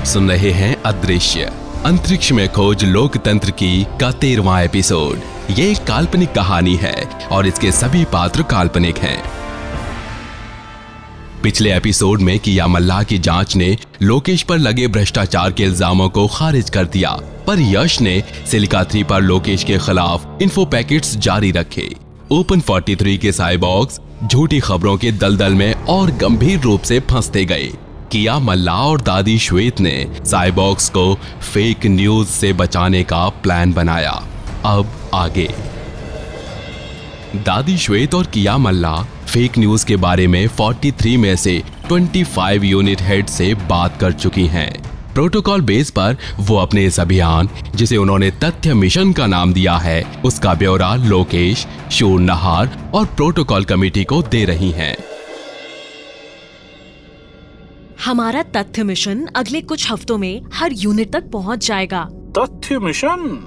आप सुन रहे हैं अदृश्य। अंतरिक्ष में खोज लोकतंत्र की का तेरवा एपिसोड। ये एक काल्पनिक कहानी है और इसके सभी पात्र काल्पनिक हैं। पिछले एपिसोड में किया मल्लाह की जाँच ने लोकेश पर लगे भ्रष्टाचार के इल्जामों को खारिज कर दिया, पर यश ने सिलिका थ्री पर लोकेश के खिलाफ इन्फो पैकेट्स जारी रखे। ओपन 43 के साइबॉक्स झूठी खबरों के दलदल में और गंभीर रूप से फंसते गए। किया मल्ला और दादी श्वेत ने साइबॉक्स को फेक न्यूज़ से बचाने का प्लान बनाया। अब आगे। दादी श्वेत और किया मल्ला फेक न्यूज़ के बारे में 43 में से 25 यूनिट हेड से बात कर चुकी हैं। प्रोटोकॉल बेस पर वो अपने इस अभियान, जिसे उन्होंने तथ्य मिशन का नाम दिया है, उसका ब्यौरा लोकेश, शूर नहार और प्रोटोकॉल कमेटी को दे रही हैं। हमारा तथ्य मिशन अगले कुछ हफ्तों में हर यूनिट तक पहुँच जाएगा। तथ्य मिशन?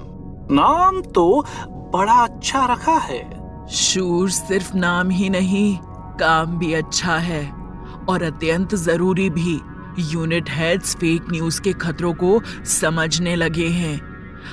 नाम तो बड़ा अच्छा रखा है। शूर सिर्फ़ नाम ही नहीं काम भी अच्छा है। और अत्यंत ज़रूरी भी यूनिट हेड्स फेक न्यूज़ के खतरों को समझने लगे हैं।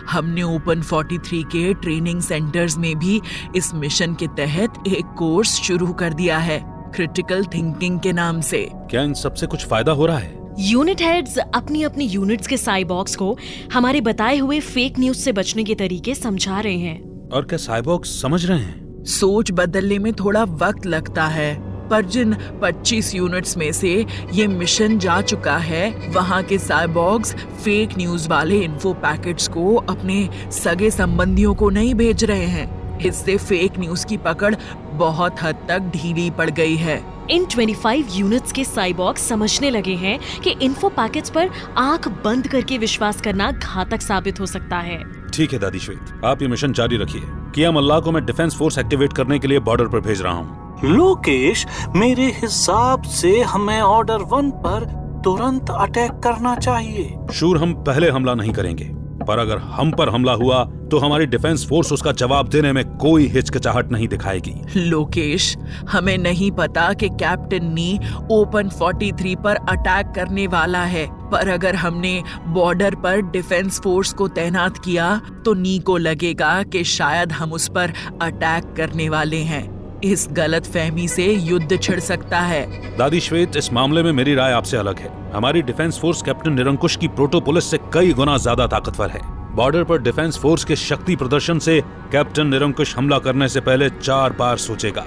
हमने ओपन 43 के ट्रेनिंग सेंटर्स में भी इस मिशन के तहत एक कोर्स शुरू कर दिया है। क्रिटिकल थिंकिंग के नाम से। क्या इन सबसे कुछ फ़ायदा हो रहा है? यूनिट हेड्स अपनी अपनी यूनिट्स के साइबॉक्स को हमारे बताए हुए फेक न्यूज़ से बचने के तरीके समझा रहे हैं। और क्या साइबॉक्स समझ रहे हैं? सोच बदलने में थोड़ा वक्त लगता है पर जिन 25 यूनिट्स में से ये मिशन जा चुका है वहाँ के साइबॉक्स फेक न्यूज़ वाले इन्फो पैकेट्स को अपने सगे संबंधियों को नहीं भेज रहे हैं। इससे फेक न्यूज़ की पकड़ बहुत हद तक ढीली पड़ गई है। इन 25 यूनिट्स के साइबॉक्स समझने लगे हैं कि इन्फो पैकेट्स पर आँख बंद करके विश्वास करना घातक साबित हो सकता है। ठीक है दादी श्वेत। आप ये मिशन जारी रखिए। किया मल्ला को मैं डिफेंस फोर्स एक्टिवेट करने के लिए बॉर्डर पर भेज रहा हूँ। लोकेश मेरे हिसाब से हमें ऑर्डर वन पर तुरंत अटैक करना चाहिए। शूर हम पहले हमला नहीं करेंगे। पर अगर हम पर हमला हुआ तो हमारी डिफेंस फोर्स उसका जवाब देने में कोई हिचकिचाहट नहीं दिखाएगी। लोकेश, हमें नहीं पता कि कैप्टन नी ओपन 43 पर अटैक करने वाला है, पर अगर हमने बॉर्डर पर डिफेंस फोर्स को तैनात किया तो नी को लगेगा कि शायद हम उस पर अटैक करने वाले हैं। इस गलत फहमी से युद्ध छिड़ सकता है। दादी श्वेत इस मामले में मेरी राय आपसे अलग है। हमारी डिफेंस फोर्स कैप्टन निरंकुश की प्रोटो पुलिस से कई गुना ज़्यादा ताकतवर है। बॉर्डर पर डिफेंस फोर्स के शक्ति प्रदर्शन से कैप्टन निरंकुश हमला करने से पहले चार बार सोचेगा।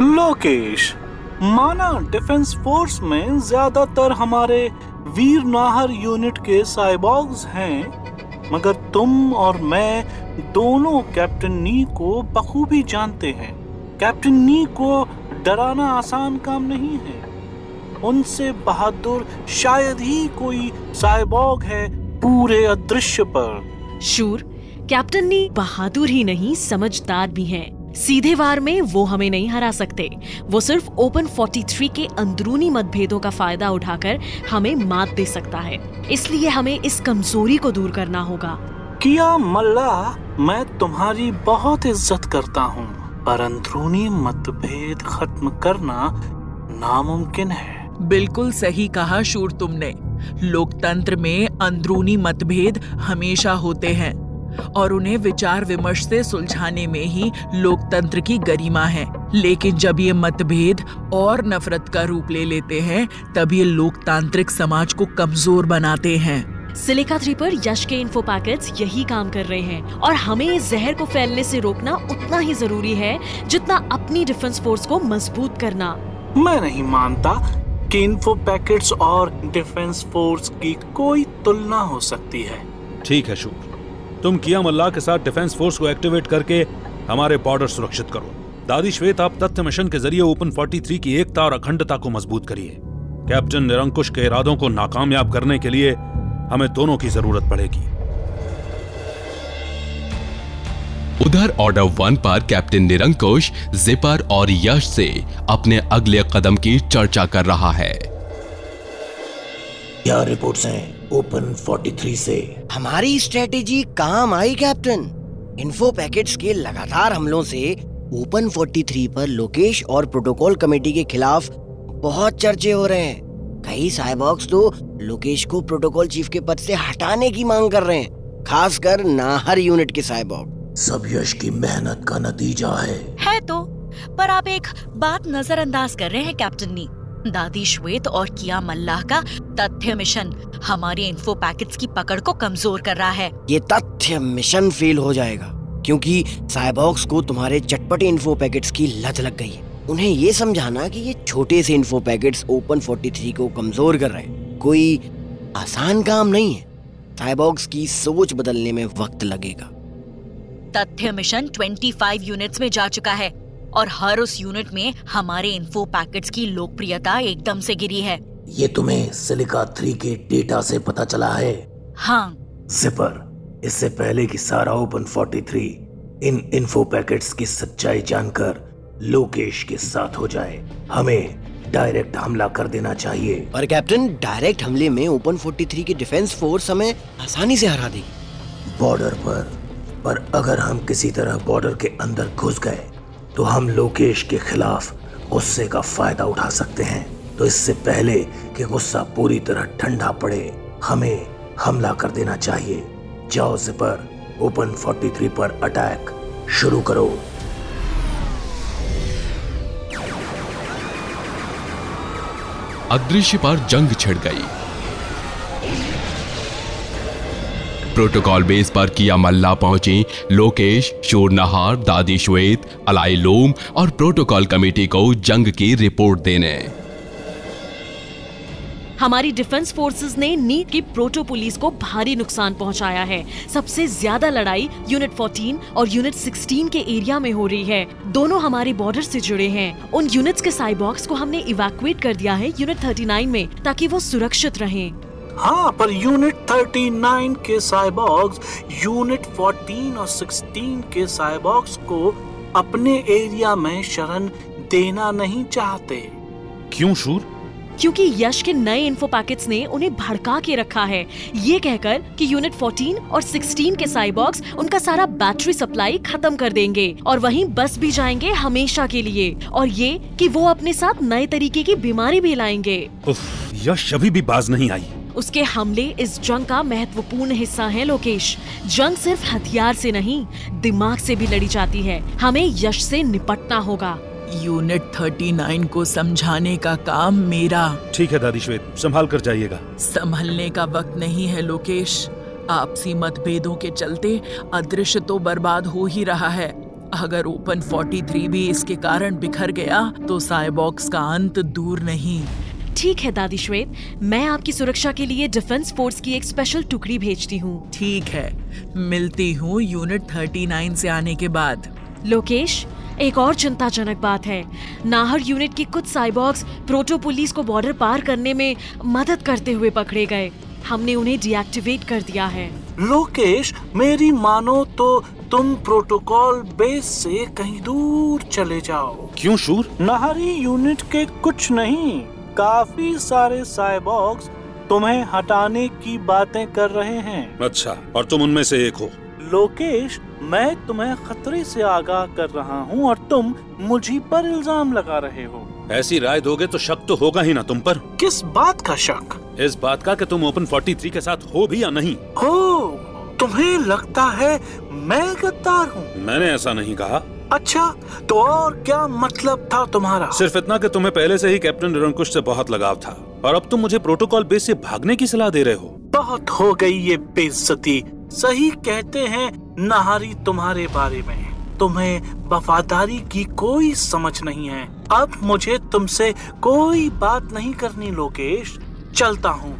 लोकेश माना डिफेंस फोर्स में ज़्यादातर हमारे वीर नाहर यूनिट के साइबॉग्स हैं मगर तुम और मैं दोनों कैप्टन नी को बखूबी जानते हैं। कैप्टन नी को डराना आसान काम नहीं है। उनसे बहादुर शायद ही कोई साइबॉग है पूरे अदृश्य पर। शूर कैप्टन नी बहादुर ही नहीं समझदार भी हैं। सीधे वार में वो हमें नहीं हरा सकते। वो सिर्फ़ ओपन 43 के अंदरूनी मतभेदों का फ़ायदा उठाकर हमें मात दे सकता है। इसलिए हमें इस कमज़ोरी को दूर करना होगा। किया मल्ला मैं तुम्हारी बहुत इज़्ज़त करता हूँ। पर अंदरूनी मतभेद खत्म करना नामुमकिन है। बिल्कुल सही कहा शूर तुमने। लोकतंत्र में अंदरूनी मतभेद हमेशा होते हैं और उन्हें विचार विमर्श से सुलझाने में ही लोकतंत्र की गरिमा है। लेकिन जब ये मतभेद और नफरत का रूप ले लेते हैं, तब ये लोकतांत्रिक समाज को कमज़ोर बनाते हैं। सिलिका थ्री पर यश के इन्फो पैकेट्स यही काम कर रहे हैं। और हमें इस जहर को फैलने से रोकना उतना ही ज़रूरी है जितना अपनी डिफेंस फोर्स को मज़बूत करना। मैं नहीं मानता कि इन्फो पैकेट्स और डिफेंस फोर्स की कोई तुलना हो सकती है। ठीक है शूर तुम किया मल्ला के साथ डिफेंस फोर्स को एक्टिवेट करके हमारे बॉर्डर सुरक्षित करो। दादी श्वेत आप तथ्य मिशन के ज़रिए ओपन 43 की एकता और अखंडता को मज़बूत करिए। कैप्टन निरंकुश के इरादों को नाकामयाब करने के लिए हमें दोनों की ज़रूरत पड़ेगी। उधर ऑर्डर वन पर कैप्टन निरंकुश जिपर और यश से अपने अगले कदम की चर्चा कर रहा है। क्या रिपोर्ट्स हैं ओपन 43 से? हमारी स्ट्रेटेजी काम आई कैप्टन। इन्फो पैकेट्स के लगातार हमलों से ओपन 43 पर लोकेश और प्रोटोकॉल कमेटी के खिलाफ बहुत चर्चे हो रहे हैं। कई साइबॉक्स तो लोकेश को प्रोटोकॉल चीफ के पद से हटाने की मांग कर रहे हैं खासकर नाहर यूनिट के साइबॉग सब यश की मेहनत का नतीजा है। है तो पर आप एक बात नजरअंदाज कर रहे हैं कैप्टन नी। दादी श्वेत और किया मल्लाह का तथ्य मिशन हमारे इन्फो पैकेट्स की पकड़ को कमज़ोर कर रहा है। ये तथ्य मिशन फेल हो जाएगा क्योंकि साइबॉक्स को तुम्हारे चटपटे इन्फो पैकेट्स की लत लग गई है। उन्हें ये समझाना कि ये छोटे से इन्फो पैकेट्स ओपन 43 को कमज़ोर कर रहे हैं। कोई आसान काम नहीं है। साइबॉक्स की सोच बदलने में वक्त लगेगा। तथ्य मिशन 25 यूनिट्स में जा चुका है और हर उस यूनिट में हमारे इन्फो पैकेट्स की लोकप्रियता एकदम से गिरी है। ये तुम्हें सिलिका थ्री के डेटा से पता चला है। हाँ। जिपर इससे पहले कि सारा ओपन 43 इन इन्फो पैकेट्स की सच्चाई जानकर लोकेश के साथ हो जाए। हमें डायरेक्ट हमला कर देना चाहिए। पर कैप्टन डायरेक्ट हमले में ओपन 43 की डिफेंस फोर्स हमें आसानी से हरा देगी। बॉर्डर पर। पर अगर हम किसी तरह बॉर्डर के अंदर घुस गए तो हम लोकेश के खिलाफ गुस्से का फ़ायदा उठा सकते हैं। तो इससे पहले कि गुस्सा पूरी तरह ठंडा पड़े हमें हमला कर देना चाहिए। जाओ जिपर ओपन 43 पर अटैक शुरू करो। अदृश्य पर जंग छिड़ गई। प्रोटोकॉल बेस पर किया मल्ला पहुँची लोकेश शोर नहार दादी श्वेत, अलाई लोम और प्रोटोकॉल कमेटी को जंग की रिपोर्ट देने। हमारी डिफेंस फोर्सेस ने नीट की प्रोटो पुलिस को भारी नुकसान पहुँचाया है। सबसे ज़्यादा लड़ाई यूनिट 14 और यूनिट 16 के एरिया में हो रही है। दोनों हमारे बॉर्डर से जुड़े हैं। उन यूनिट्स के साइबॉक्स को हमने इवैक्यूएट कर दिया है यूनिट 39 में ताकि वो सुरक्षित रहें। हाँ पर यूनिट 39 के साइबॉक्स यूनिट 14 और 16 के साइबॉक्स को अपने एरिया में शरण देना नहीं चाहते। क्यों शूर? क्योंकि यश के नए इन्फो पैकेट्स ने उन्हें भड़का के रखा है। ये कहकर कि यूनिट 14 और 16 के साइबॉक्स उनका सारा बैटरी सप्लाई खत्म कर देंगे और वहीं बस भी जाएँगे हमेशा के लिए। और ये कि वो अपने साथ नए तरीके की बीमारी भी लाएँगे। यश अभी भी बाज नहीं आई। उसके हमले इस जंग का महत्वपूर्ण हिस्सा है लोकेश। जंग सिर्फ़ हथियार से नहीं दिमाग से भी लड़ी जाती है। हमें यश से निपटना होगा। यूनिट 39 को समझाने का काम मेरा। ठीक है दादी श्वेत संभाल कर जाइएगा। संभलने का वक्त नहीं है लोकेश। आपसी मतभेदों के चलते अदृश्य तो बर्बाद हो ही रहा है। अगर ओपन 43 भी इसके कारण बिखर गया तो साइबॉक्स का अंत दूर नहीं। ठीक है दादी श्वेत मैं आपकी सुरक्षा के लिए डिफेंस फोर्स की एक स्पेशल टुकड़ी भेजती हूँ। ठीक है मिलती हूँ यूनिट 39 से आने के बाद। लोकेश एक और चिंताजनक बात है। नाहर यूनिट की कुछ साइबॉक्स प्रोटो पुलिस को बॉर्डर पार करने में मदद करते हुए पकड़े गए। हमने उन्हें डीएक्टिवेट कर दिया है। लोकेश मेरी मानो तो तुम प्रोटोकॉल बेस से कहीं दूर चले जाओ। क्यों शूर? नाहरी यूनिट के कुछ नहीं काफ़ी सारे साइबॉक्स तुम्हें हटाने की बातें कर रहे हैं। अच्छा और तुम उनमें से एक हो। लोकेश मैं तुम्हें खतरे से आगाह कर रहा हूँ और तुम मुझी पर इल्ज़ाम लगा रहे हो। ऐसी राय दोगे तो शक तो होगा ही ना तुम पर। किस बात का शक? इस बात का कि तुम ओपन 43 के साथ हो भी या नहीं। हो तुम्हें लगता है मैं गद्दार हूँ? मैंने ऐसा नहीं कहा। अच्छा तो और क्या मतलब था तुम्हारा? सिर्फ़ इतना कि तुम्हें पहले से ही कैप्टन निरंकुश से बहुत लगाव था। और अब तुम मुझे प्रोटोकॉल बेस से भागने की सलाह दे रहे हो। बहुत हो गई ये बेइज्जती। सही कहते हैं नहारी तुम्हारे बारे में। तुम्हें वफादारी की कोई समझ नहीं है। अब मुझे तुमसे कोई बात नहीं करनी लोकेश। चलता हूँ।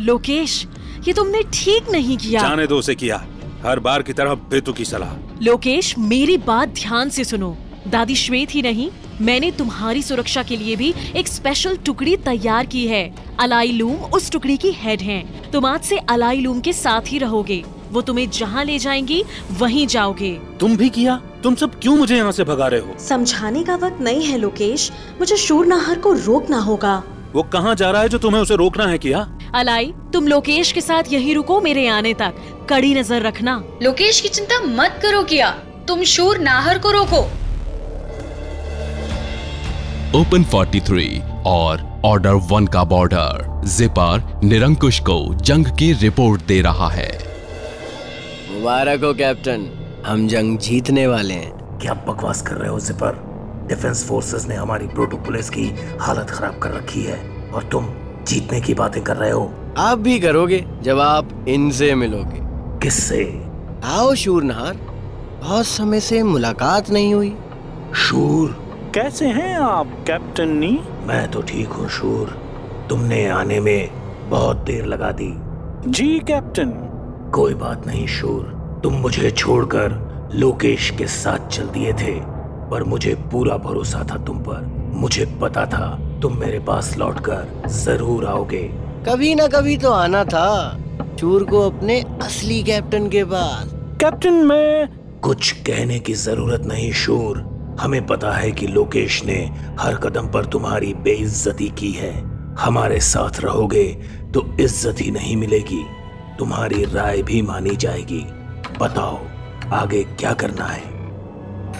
लोकेश ये तुमने ठीक नहीं किया। जाने दो उसे किया। हर बार की तरह बेतु की सलाह। लोकेश मेरी बात ध्यान से सुनो। दादी श्वेत ही नहीं मैंने तुम्हारी सुरक्षा के लिए भी एक स्पेशल टुकड़ी तैयार की है। अलाई लूम उस टुकड़ी की हेड हैं। तुम आज से अलाई लूम के साथ ही रहोगे। वो तुम्हें जहाँ ले जाएँगी वहीं जाओगे। तुम भी किया? तुम सब क्यों मुझे यहाँ से भगा रहे हो? समझाने का वक्त नहीं है लोकेश। मुझे शूर नाहर को रोकना होगा। वो कहाँ जा रहा है जो तुम्हें उसे रोकना है किया? अलाई तुम लोकेश के साथ यही रुको मेरे आने तक। कड़ी नज़र रखना। लोकेश की चिंता मत करो किया। तुम शूर नाहर को रोको। ओपन 43 और ऑर्डर वन का बॉर्डर जिपर निरंकुश को जंग की रिपोर्ट दे रहा है। मुबारक हो कैप्टन। हम जंग जीतने वाले हैं। क्या बकवास कर रहे हो जिपर? डिफेंस फोर्सेस ने हमारी प्रोटोपुलिस की हालत खराब कर रखी है और तुम जीतने की बातें कर रहे हो। आप भी करोगे जब आप इनसे मिलोगे। किससे? आओ शूर नहार बहुत समय से मुलाकात नहीं हुई। शूर? कैसे हैं आप कैप्टन नी? मैं तो ठीक हूँ शूर। तुमने आने में बहुत देर लगा दी। जी कैप्टन। कोई बात नहीं शूर। तुम मुझे छोड़कर लोकेश के साथ चल दिए थे पर मुझे पूरा भरोसा था तुम पर। मुझे पता था तुम मेरे पास लौटकर ज़रूर आओगे। कभी ना कभी तो आना था चूर को अपने असली कैप्टन के पास। कैप्टन मैं कुछ कहने की ज़रूरत नहीं शूर। हमें पता है कि लोकेश ने हर कदम पर तुम्हारी बेइज्जती की है। हमारे साथ रहोगे तो इज़्ज़त ही नहीं मिलेगी। तुम्हारी राय भी मानी जाएगी। बताओ आगे क्या करना है?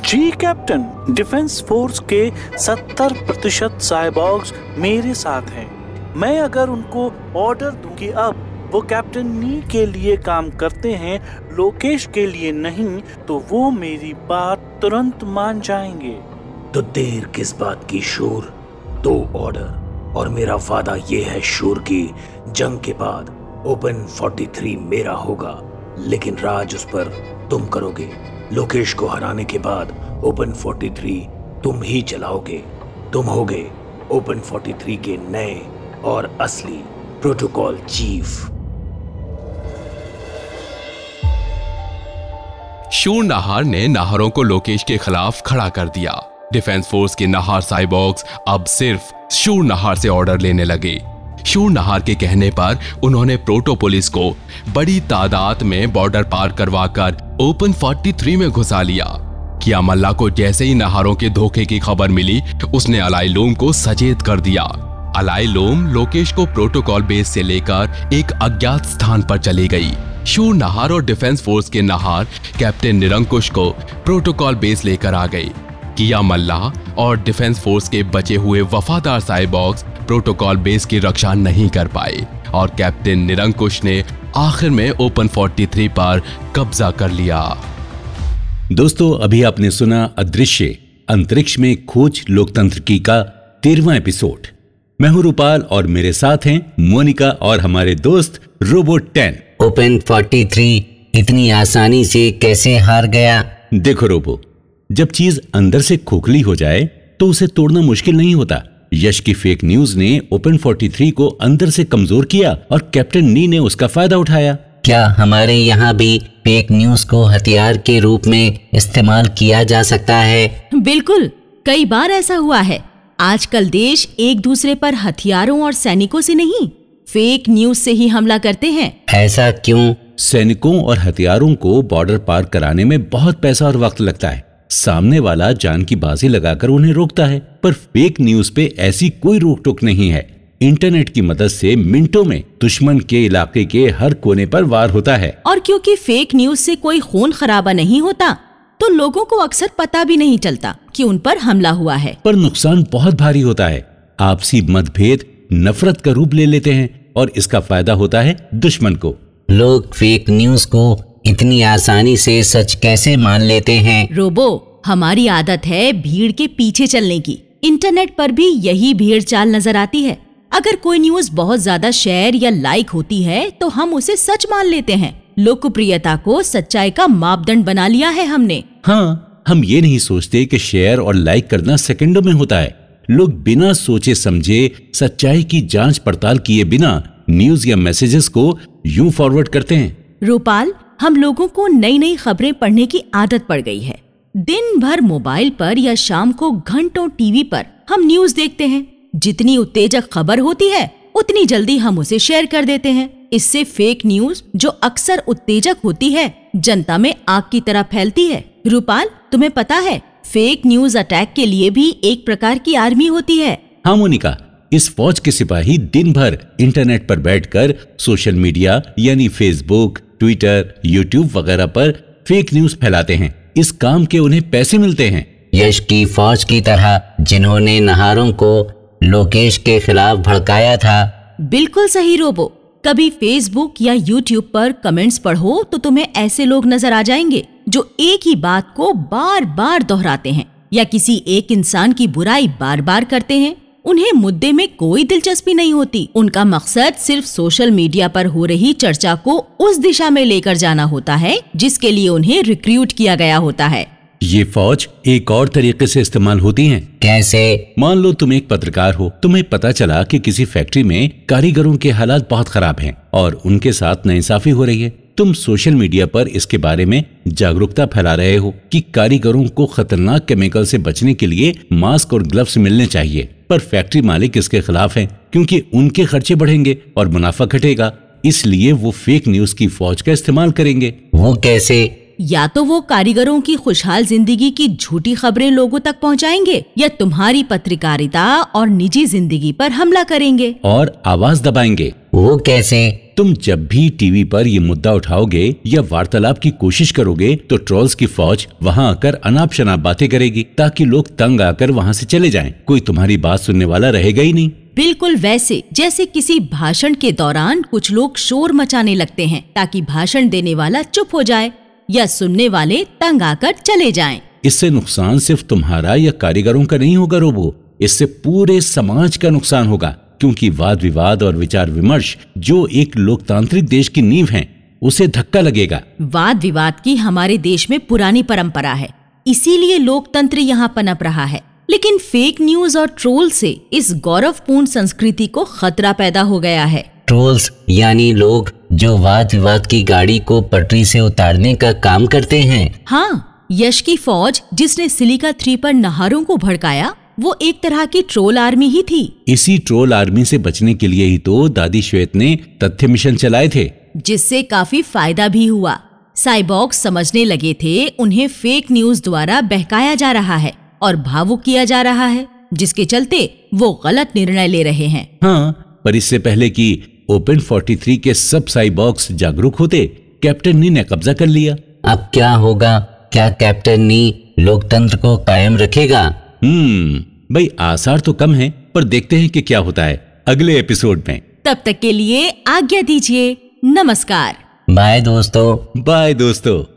जी कैप्टन डिफेंस फोर्स के 70 प्रतिशत साइबॉग्स मेरे साथ हैं। मैं अगर उनको ऑर्डर दूँ कि अब वो कैप्टन नी के लिए काम करते हैं लोकेश के लिए नहीं तो वो मेरी बात तुरंत मान जाएँगे। तो देर किस बात की शोर? दो ऑर्डर और मेरा वादा ये है शोर की जंग के बाद ओपन 43 मेरा होगा, लेकिन राज उस पर तुम करोगे। लोकेश को हराने के बाद ओपन 43 तुम ही चलाओगे। तुम होगे ओपन 43 के नए और असली प्रोटोकॉल चीफ शूर नाहर ने नाहरों को लोकेश के खिलाफ खड़ा कर दिया। डिफेंस फोर्स के नाहर साइबॉक्स अब सिर्फ़ शूर नहार से ऑर्डर लेने लगे। शूर नहार के कहने पर उन्होंने प्रोटो पुलिस को बड़ी तादाद में बॉर्डर पार करवाकर ओपन 43 में घुसा लिया। किया मल्ला को जैसे ही नहारों के धोखे की खबर मिली, उसने अलाई लोम को सचेत कर दिया। अलाई लोम लोकेश को प्रोटोकॉल बेस से लेकर एक अज्ञात स्थान पर चली गई। शूर नहार और डिफेंस फोर्स के नहार कैप्टन निरंकुश को प्रोटोकॉल बेस लेकर आ गए। किया मल्ला और डिफेंस फोर्स के बचे हुए वफादार साइबॉक्स प्रोटोकॉल बेस की रक्षा नहीं कर पाए और कैप्टन निरंकुश ने आखिर में ओपन 43 पर कब्जा कर लिया। दोस्तों अभी आपने सुना अदृश्य अंतरिक्ष में खोज लोकतंत्र की का तेरवा एपिसोड मैं हूँ रूपाल और मेरे साथ हैं मोनिका और हमारे दोस्त रोबोट टेन ओपन 43 इतनी आसानी से कैसे हार गया? देखो रोबो जब चीज़ अंदर से खोखली हो जाए तो उसे तोड़ना मुश्किल नहीं होता। यश की फेक न्यूज़ ने ओपन 43 को अंदर से कमज़ोर किया और कैप्टन नी ने उसका फ़ायदा उठाया। क्या हमारे यहाँ भी फेक न्यूज़ को हथियार के रूप में इस्तेमाल किया जा सकता है? बिल्कुल कई बार ऐसा हुआ है। आजकल देश एक दूसरे पर हथियारों और सैनिकों से नहीं फेक न्यूज़ से ही हमला करते हैं। ऐसा क्यों? सैनिकों और हथियारों को बॉर्डर पार कराने में बहुत पैसा और वक्त लगता है। सामने वाला जान की बाजी लगाकर उन्हें रोकता है पर फेक न्यूज़ पे ऐसी कोई रोक टोक नहीं है। इंटरनेट की मदद से मिनटों में दुश्मन के इलाके के हर कोने पर वार होता है। और क्योंकि फेक न्यूज़ से कोई खून खराबा नहीं होता तो लोगों को अक्सर पता भी नहीं चलता कि उन पर हमला हुआ है। पर नुकसान बहुत भारी होता है। आपसी मतभेद नफरत का रूप ले लेते हैं और इसका फ़ायदा होता है दुश्मन को। लोग फेक न्यूज़ को इतनी आसानी से सच कैसे मान लेते हैं? रोबो हमारी आदत है भीड़ के पीछे चलने की। इंटरनेट पर भी यही भीड़ चाल नज़र आती है। अगर कोई न्यूज़ बहुत ज़्यादा शेयर या लाइक होती है तो हम उसे सच मान लेते हैं। लोकप्रियता को सच्चाई का मापदंड बना लिया है हमने। हाँ हम ये नहीं सोचते कि शेयर और लाइक करना सेकंडों में होता है। लोग बिना सोचे समझे सच्चाई की जाँच पड़ताल किए बिना न्यूज़ या मैसेजेस को यूँ फॉरवर्ड करते हैं। रूपाल हम लोगों को नई नई खबरें पढ़ने की आदत पड़ गई है। दिन भर मोबाइल पर या शाम को घंटों टीवी पर हम न्यूज़ देखते हैं। जितनी उत्तेजक खबर होती है, उतनी जल्दी हम उसे शेयर कर देते हैं। इससे फेक न्यूज़ जो अक्सर उत्तेजक होती है, जनता में आग की तरह फैलती है। रूपाल, तुम्हें पता है फेक न्यूज़ अटैक के लिए भी एक प्रकार की आर्मी होती है। हाँ मोनिका, इस फौज के सिपाही दिन भर इंटरनेट पर बैठकर सोशल मीडिया यानी फेसबुक ट्विटर यूट्यूब वगैरह पर फेक न्यूज़ फैलाते हैं। इस काम के उन्हें पैसे मिलते हैं। यश की फौज की तरह जिन्होंने नहारों को लोकेश के खिलाफ भड़काया था। बिल्कुल सही रोबो। कभी फेसबुक या यूट्यूब पर कमेंट्स पढ़ो तो तुम्हें ऐसे लोग नज़र आ जाएँगे जो एक ही बात को बार बार दोहराते हैं या किसी एक इंसान की बुराई बार बार करते हैं। उन्हें मुद्दे में कोई दिलचस्पी नहीं होती। उनका मकसद सिर्फ़ सोशल मीडिया पर हो रही चर्चा को उस दिशा में लेकर जाना होता है जिसके लिए उन्हें रिक्रूट किया गया होता है। ये फौज एक और तरीके से इस्तेमाल होती है। कैसे? मान लो तुम एक पत्रकार हो। तुम्हें पता चला कि किसी फैक्ट्री में कारीगरों के हालात बहुत खराब हैं और उनके साथ नाइंसाफी हो रही है। तुम सोशल मीडिया पर इसके बारे में जागरूकता फैला रहे हो कि कारीगरों को खतरनाक केमिकल से बचने के लिए मास्क और ग्लव्स मिलने चाहिए। पर फैक्ट्री मालिक इसके खिलाफ हैं क्योंकि उनके खर्चे बढ़ेंगे और मुनाफा घटेगा। इसलिए वो फेक न्यूज़ की फौज का इस्तेमाल करेंगे। वो कैसे? या तो वो कारीगरों की खुशहाल ज़िंदगी की झूठी खबरें लोगों तक पहुंचाएँगे या तुम्हारी पत्रकारिता और निजी ज़िंदगी पर हमला करेंगे। और आवाज़ दबाएँगे। वो कैसे? तुम जब भी टीवी पर ये मुद्दा उठाओगे या वार्तालाप की कोशिश करोगे तो ट्रोल्स की फौज वहाँ आकर अनाप शनाप बातें करेगी ताकि लोग तंग आकर वहाँ से चले जाएँ। कोई तुम्हारी बात सुनने वाला रहेगा ही नहीं बिल्कुल वैसे जैसे किसी भाषण के दौरान कुछ लोग शोर मचाने लगते हैं ताकि भाषण देने वाला चुप हो जाए या सुनने वाले तंग आकर चले जाएँ। इससे नुकसान सिर्फ़ तुम्हारा या कारीगरों का नहीं होगा रोबो इससे पूरे समाज का नुकसान होगा क्योंकि वाद विवाद और विचार विमर्श जो एक लोकतांत्रिक देश की नींव है उसे धक्का लगेगा। वाद विवाद की हमारे देश में पुरानी परंपरा है। इसीलिए लोकतंत्र यहाँ पनप रहा है। लेकिन फेक न्यूज़ और ट्रोल से इस गौरवपूर्ण संस्कृति को खतरा पैदा हो गया है। ट्रोल्स यानी लोग जो वाद विवाद की गाड़ी को पटरी से उतारने का काम करते हैं। हाँ यश की फौज जिसने सिलिका थ्री पर नहारों को भड़काया वो एक तरह की ट्रोल आर्मी ही थी। इसी ट्रोल आर्मी से बचने के लिए ही तो दादी श्वेत ने तथ्य मिशन चलाए थे। जिससे काफ़ी फ़ायदा भी हुआ। साइबॉक्स समझने लगे थे उन्हें फेक न्यूज़ द्वारा बहकाया जा रहा है और भावुक किया जा रहा है जिसके चलते वो गलत निर्णय ले रहे हैं। हाँ पर इससे पहले कि ओपन 43 के सब साइबॉक्स जागरूक होते कैप्टन नी ने कब्जा कर लिया। अब क्या होगा? क्या कैप्टन नी लोकतंत्र को कायम रखेगा? हम्म भाई आसार तो कम है पर देखते हैं कि क्या होता है अगले एपिसोड में। तब तक के लिए आज्ञा दीजिए नमस्कार। बाय दोस्तों। बाय दोस्तों।